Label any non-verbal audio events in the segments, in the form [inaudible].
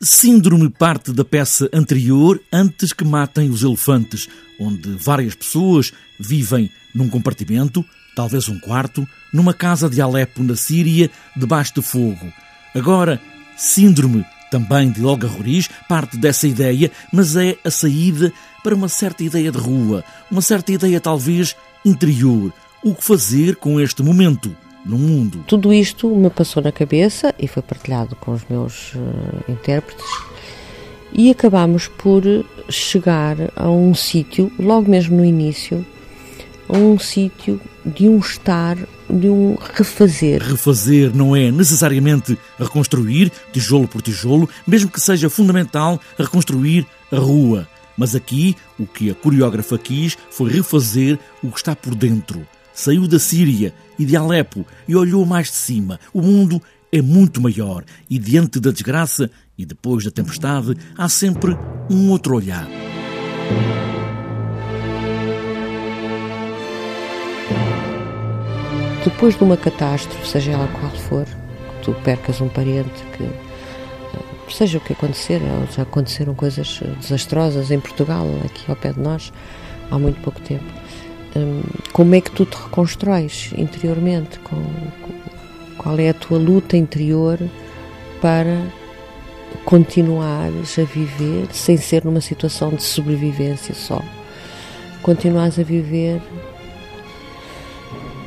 Síndrome parte da peça anterior Antes que matem os elefantes, onde várias pessoas vivem num compartimento, talvez um quarto, numa casa de Alepo, na Síria, debaixo de fogo. Agora, Síndrome, também de Olga Roriz, parte dessa ideia, mas é a saída para uma certa ideia de rua, uma certa ideia talvez interior. O que fazer com este momento? No mundo. Tudo isto me passou na cabeça e foi partilhado com os meus uh, intérpretes e acabámos por chegar a um sítio, logo mesmo no início, a um sítio de um estar, de um refazer. Refazer não é necessariamente reconstruir, tijolo por tijolo, mesmo que seja fundamental reconstruir a rua. Mas aqui, o que a coreógrafa quis foi refazer o que está por dentro saiu da Síria e de Alepo e olhou mais de cima. O mundo é muito maior e diante da desgraça e depois da tempestade há sempre um outro olhar. Depois de uma catástrofe, seja ela qual for, que tu percas um parente, que seja o que acontecer, já aconteceram coisas desastrosas em Portugal, aqui ao pé de nós, há muito pouco tempo Hum, como é que tu te reconstróis interiormente? Com, qual é a tua luta interior para continuares a viver sem ser numa situação de sobrevivência só? Continuares a viver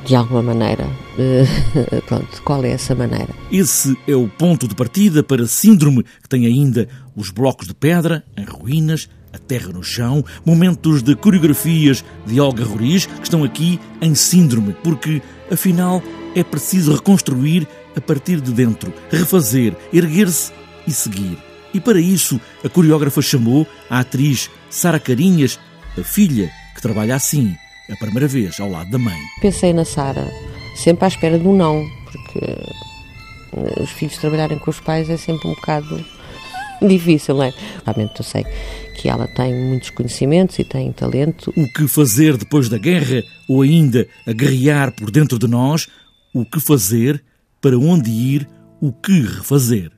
de alguma maneira. [laughs] Pronto, qual é essa maneira? Esse é o ponto de partida para Síndrome, que tem ainda os blocos de pedra em ruínas a terra no chão, momentos de coreografias de Olga Roriz que estão aqui em síndrome, porque afinal é preciso reconstruir a partir de dentro, refazer, erguer-se e seguir. E para isso a coreógrafa chamou a atriz Sara Carinhas, a filha que trabalha assim, a primeira vez ao lado da mãe. Pensei na Sara, sempre à espera um não, porque os filhos trabalharem com os pais é sempre um bocado [laughs] difícil, não é? Realmente eu sei que ela tem muitos conhecimentos e tem talento. O que fazer depois da guerra ou ainda a guerrear por dentro de nós? O que fazer? Para onde ir? O que refazer?